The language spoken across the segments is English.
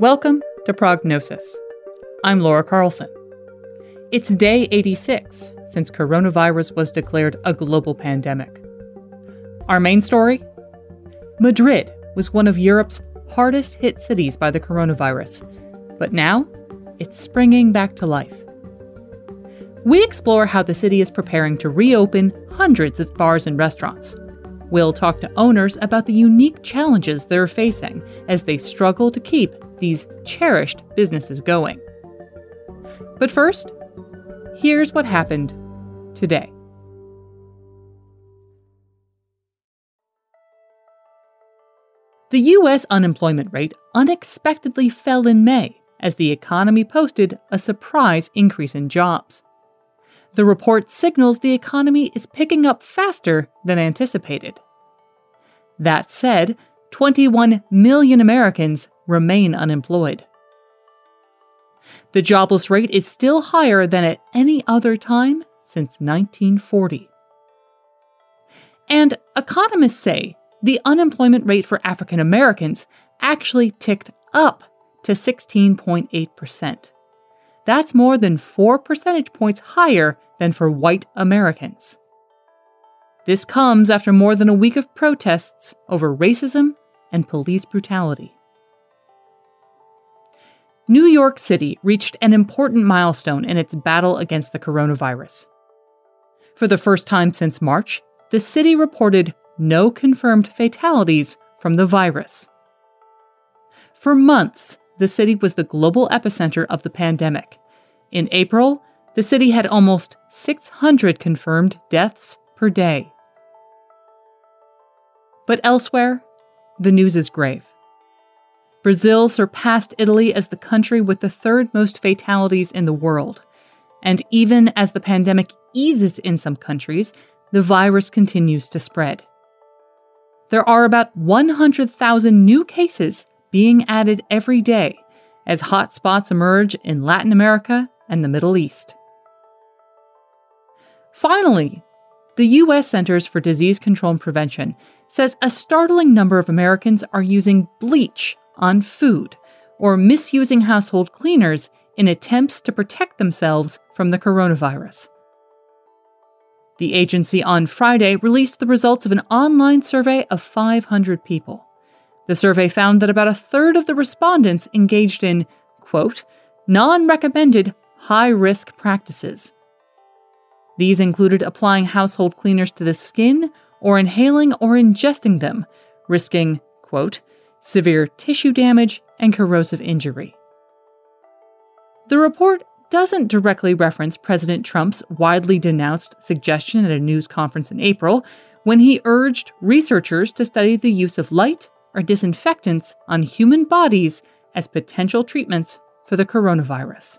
Welcome to Prognosis. I'm Laura Carlson. It's day 86 since coronavirus was declared a global pandemic. Our main story Madrid was one of Europe's hardest hit cities by the coronavirus, but now it's springing back to life. We explore how the city is preparing to reopen hundreds of bars and restaurants. We'll talk to owners about the unique challenges they're facing as they struggle to keep these cherished businesses going. But first, here's what happened today. The U.S. unemployment rate unexpectedly fell in May as the economy posted a surprise increase in jobs. The report signals the economy is picking up faster than anticipated. That said, 21 million Americans remain unemployed. The jobless rate is still higher than at any other time since 1940. And economists say the unemployment rate for African Americans actually ticked up to 16.8%. That's more than 4 percentage points higher than for white Americans. This comes after more than a week of protests over racism and police brutality. New York City reached an important milestone in its battle against the coronavirus. For the first time since March, the city reported no confirmed fatalities from the virus. For months, the city was the global epicenter of the pandemic. In April, the city had almost 600 confirmed deaths per day. But elsewhere, the news is grave. Brazil surpassed Italy as the country with the third most fatalities in the world. And even as the pandemic eases in some countries, the virus continues to spread. There are about 100,000 new cases being added every day as hotspots emerge in Latin America and the Middle East. Finally, the U.S. Centers for Disease Control and Prevention says a startling number of Americans are using bleach on food or misusing household cleaners in attempts to protect themselves from the coronavirus. The agency on Friday released the results of an online survey of 500 people. The survey found that about a third of the respondents engaged in, quote, non recommended high risk practices. These included applying household cleaners to the skin or inhaling or ingesting them, risking, quote, severe tissue damage and corrosive injury. The report doesn't directly reference President Trump's widely denounced suggestion at a news conference in April when he urged researchers to study the use of light or disinfectants on human bodies as potential treatments for the coronavirus.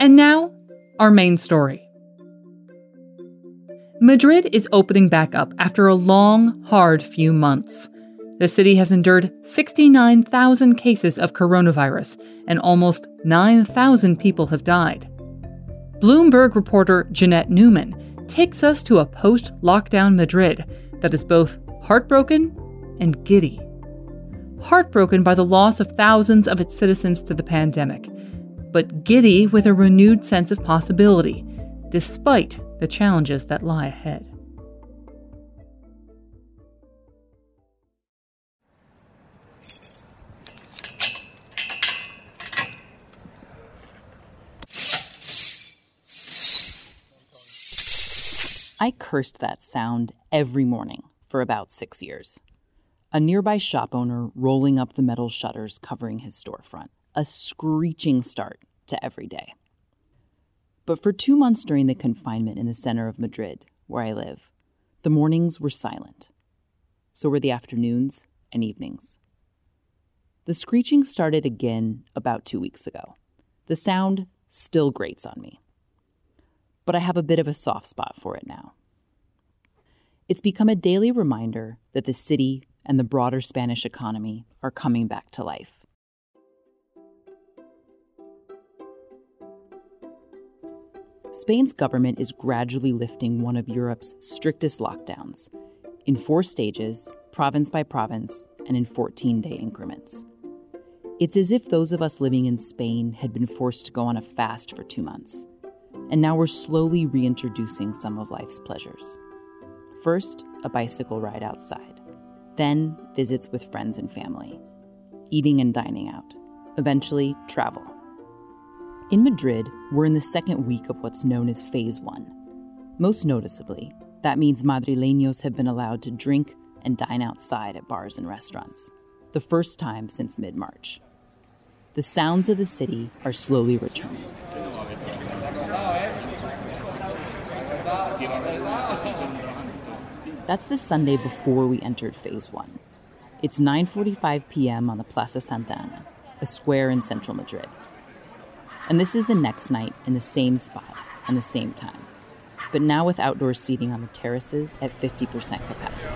And now, our main story. Madrid is opening back up after a long, hard few months. The city has endured 69,000 cases of coronavirus, and almost 9,000 people have died. Bloomberg reporter Jeannette Neumann takes us to a post lockdown Madrid that is both heartbroken and giddy. Heartbroken by the loss of thousands of its citizens to the pandemic, but giddy with a renewed sense of possibility, despite the challenges that lie ahead. I cursed that sound every morning for about six years. A nearby shop owner rolling up the metal shutters covering his storefront. A screeching start to every day. But for two months during the confinement in the center of Madrid, where I live, the mornings were silent. So were the afternoons and evenings. The screeching started again about two weeks ago. The sound still grates on me but I have a bit of a soft spot for it now. It's become a daily reminder that the city and the broader Spanish economy are coming back to life. Spain's government is gradually lifting one of Europe's strictest lockdowns in four stages, province by province, and in 14 day increments. It's as if those of us living in Spain had been forced to go on a fast for two months and now we're slowly reintroducing some of life's pleasures. First, a bicycle ride outside, then, visits with friends and family, eating and dining out, eventually, travel. In Madrid, we're in the second week of what's known as Phase 1. Most noticeably, that means Madrileños have been allowed to drink and dine outside at bars and restaurants, the first time since mid March. The sounds of the city are slowly returning. That's the Sunday before we entered phase 1. It's 9:45 p.m. on the Plaza Santa Ana, a square in central Madrid. And this is the next night in the same spot and the same time, but now with outdoor seating on the terraces at 50% capacity.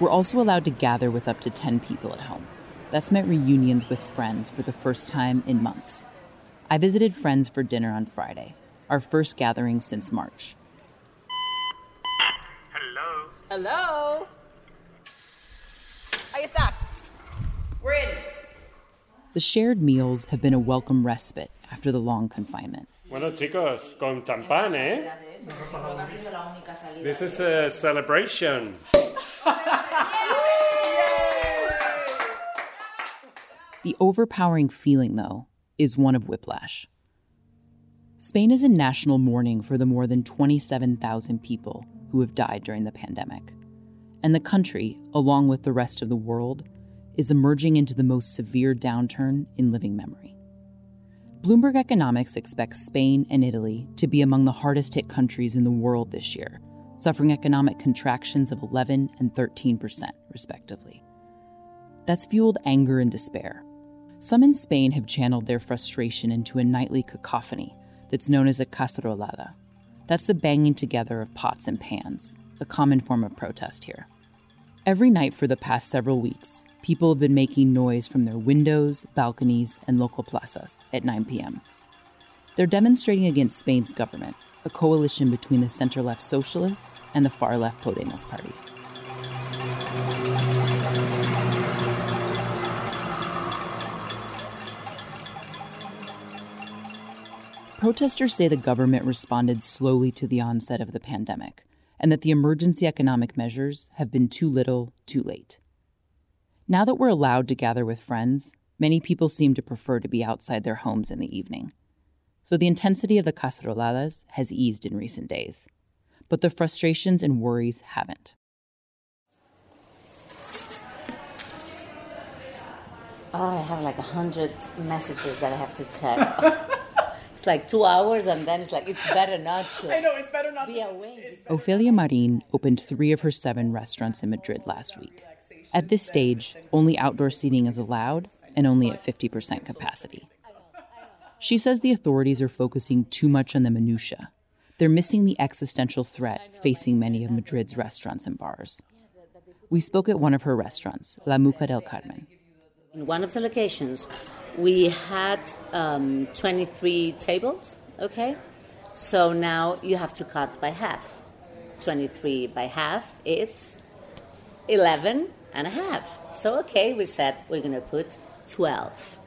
We're also allowed to gather with up to 10 people at home. That's meant reunions with friends for the first time in months. I visited friends for dinner on Friday, our first gathering since March. Hello. Hello. Ahí está. We're in. The shared meals have been a welcome respite after the long confinement. Bueno, chicos, con champán, eh? This is a celebration. The overpowering feeling, though, is one of whiplash. Spain is in national mourning for the more than 27,000 people who have died during the pandemic. And the country, along with the rest of the world, is emerging into the most severe downturn in living memory. Bloomberg Economics expects Spain and Italy to be among the hardest hit countries in the world this year, suffering economic contractions of 11 and 13%, respectively. That's fueled anger and despair some in Spain have channeled their frustration into a nightly cacophony that's known as a cacerolada. That's the banging together of pots and pans, a common form of protest here. Every night for the past several weeks, people have been making noise from their windows, balconies, and local plazas at 9 p.m. They're demonstrating against Spain's government, a coalition between the center left socialists and the far left Podemos party. Protesters say the government responded slowly to the onset of the pandemic and that the emergency economic measures have been too little, too late. Now that we're allowed to gather with friends, many people seem to prefer to be outside their homes in the evening. So the intensity of the caceroladas has eased in recent days, but the frustrations and worries haven't. Oh, I have like a hundred messages that I have to check. It's like two hours, and then it's like it's better not to. I know it's better not be to. away. Ofelia Marin opened three of her seven restaurants in Madrid last week. At this stage, only outdoor seating is allowed and only at 50% capacity. She says the authorities are focusing too much on the minutiae. They're missing the existential threat facing many of Madrid's restaurants and bars. We spoke at one of her restaurants, La Mucca del Carmen. In one of the locations, we had um, 23 tables, okay? So now you have to cut by half. 23 by half, it's 11 and a half. So, okay, we said we're gonna put 12.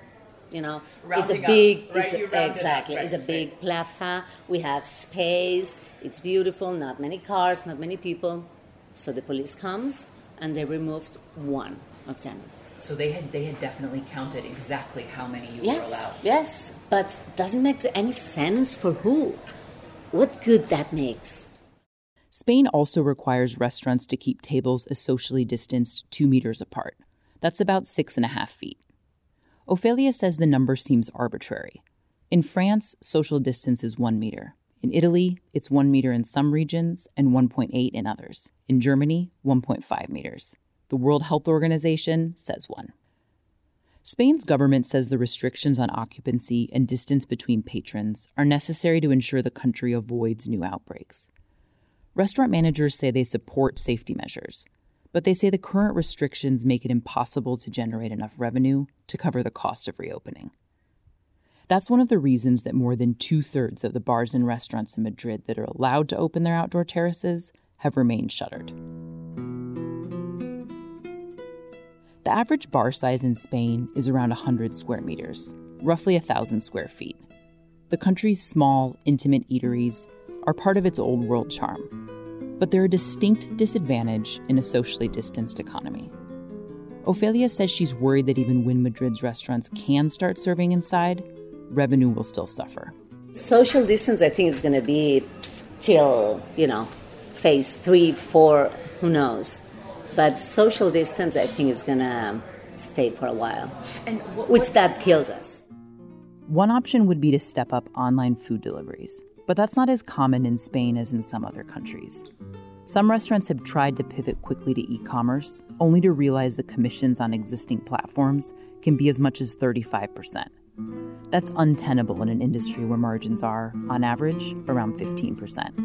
You know, Rounding it's a big, right? it's a- up, exactly. right, It's a right. big plaza. We have space. It's beautiful. Not many cars. Not many people. So the police comes and they removed one of them. So they had they had definitely counted exactly how many you were allowed. Yes, yes, but doesn't make any sense for who? What good that makes? Spain also requires restaurants to keep tables a socially distanced two meters apart. That's about six and a half feet. Ofelia says the number seems arbitrary. In France, social distance is one meter. In Italy, it's one meter in some regions and 1.8 in others. In Germany, 1.5 meters. The World Health Organization says one. Spain's government says the restrictions on occupancy and distance between patrons are necessary to ensure the country avoids new outbreaks. Restaurant managers say they support safety measures, but they say the current restrictions make it impossible to generate enough revenue to cover the cost of reopening. That's one of the reasons that more than two thirds of the bars and restaurants in Madrid that are allowed to open their outdoor terraces have remained shuttered. The average bar size in Spain is around 100 square meters, roughly 1,000 square feet. The country's small, intimate eateries are part of its old world charm, but they're a distinct disadvantage in a socially distanced economy. Ofelia says she's worried that even when Madrid's restaurants can start serving inside, revenue will still suffer. Social distance, I think, is going to be till, you know, phase three, four, who knows. But social distance, I think, is going to stay for a while, And which that kills us. One option would be to step up online food deliveries, but that's not as common in Spain as in some other countries. Some restaurants have tried to pivot quickly to e commerce, only to realize the commissions on existing platforms can be as much as 35%. That's untenable in an industry where margins are, on average, around 15%.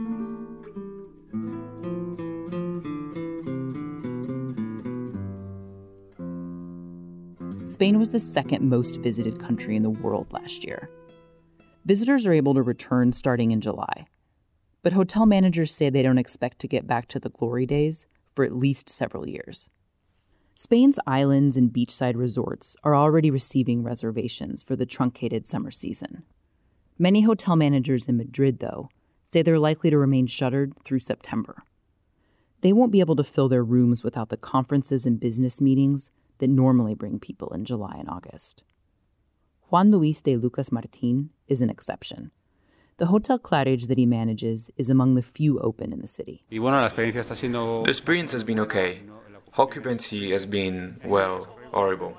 Spain was the second most visited country in the world last year. Visitors are able to return starting in July. But hotel managers say they don't expect to get back to the glory days for at least several years. Spain's islands and beachside resorts are already receiving reservations for the truncated summer season. Many hotel managers in Madrid, though, say they're likely to remain shuttered through September. They won't be able to fill their rooms without the conferences and business meetings that normally bring people in July and August. Juan Luis de Lucas Martin is an exception. The Hotel Claridge that he manages is among the few open in the city. Y bueno, la experiencia está siendo... The experience has been okay. Occupancy has been, well, horrible.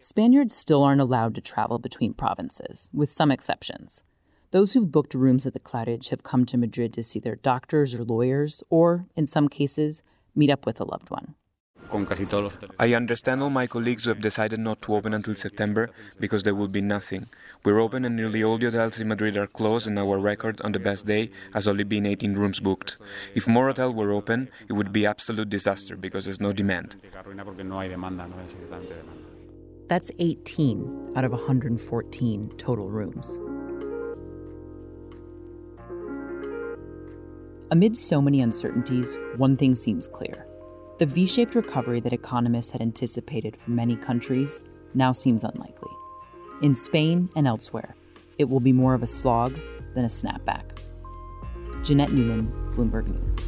Spaniards still aren't allowed to travel between provinces, with some exceptions. Those who've booked rooms at the Claridge have come to Madrid to see their doctors or lawyers, or, in some cases, meet up with a loved one. Con casi todos los hoteles. I understand all my colleagues who have decided not to open until September because there will be nothing. We're open and nearly all the hotels in Madrid are closed, and our record on the best day has only been 18 rooms booked. If more hotels were open, it would be absolute disaster because there's no demand. Que arruina porque no hay demanda, no hay absolutamente demanda. That's 18 out of 114 total rooms. Amid so many uncertainties, one thing seems clear. The V shaped recovery that economists had anticipated for many countries now seems unlikely. In Spain and elsewhere, it will be more of a slog than a snapback. Jeannette Neumann, Bloomberg News.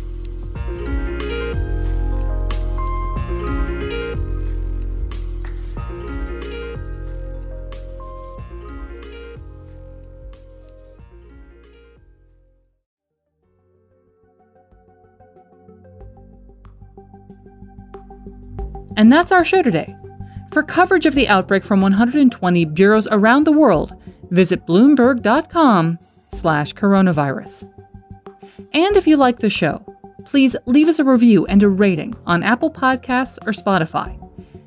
And that's our show today. For coverage of the outbreak from 120 bureaus around the world, visit bloomberg.com/coronavirus. And if you like the show, please leave us a review and a rating on Apple Podcasts or Spotify.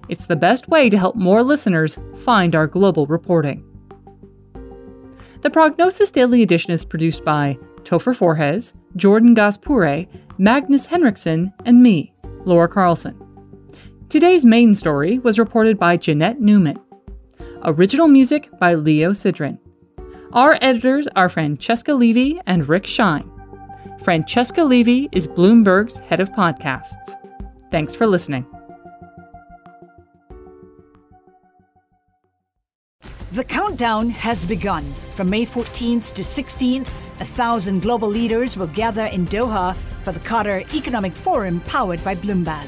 It's the best way to help more listeners find our global reporting. The Prognosis Daily Edition is produced by Topher Forhecz, Jordan Gass-Poore', Magnus Henriksen, and me, Laura Carlson. Today's main story was reported by Jeannette Neumann. Original music by Leo Sidran. Our editors are Francesca Levy and Rick Shine. Francesca Levy is Bloomberg's head of podcasts. Thanks for listening. The countdown has begun. From May 14th to 16th, a thousand global leaders will gather in Doha for the Qatar Economic Forum powered by Bloomberg.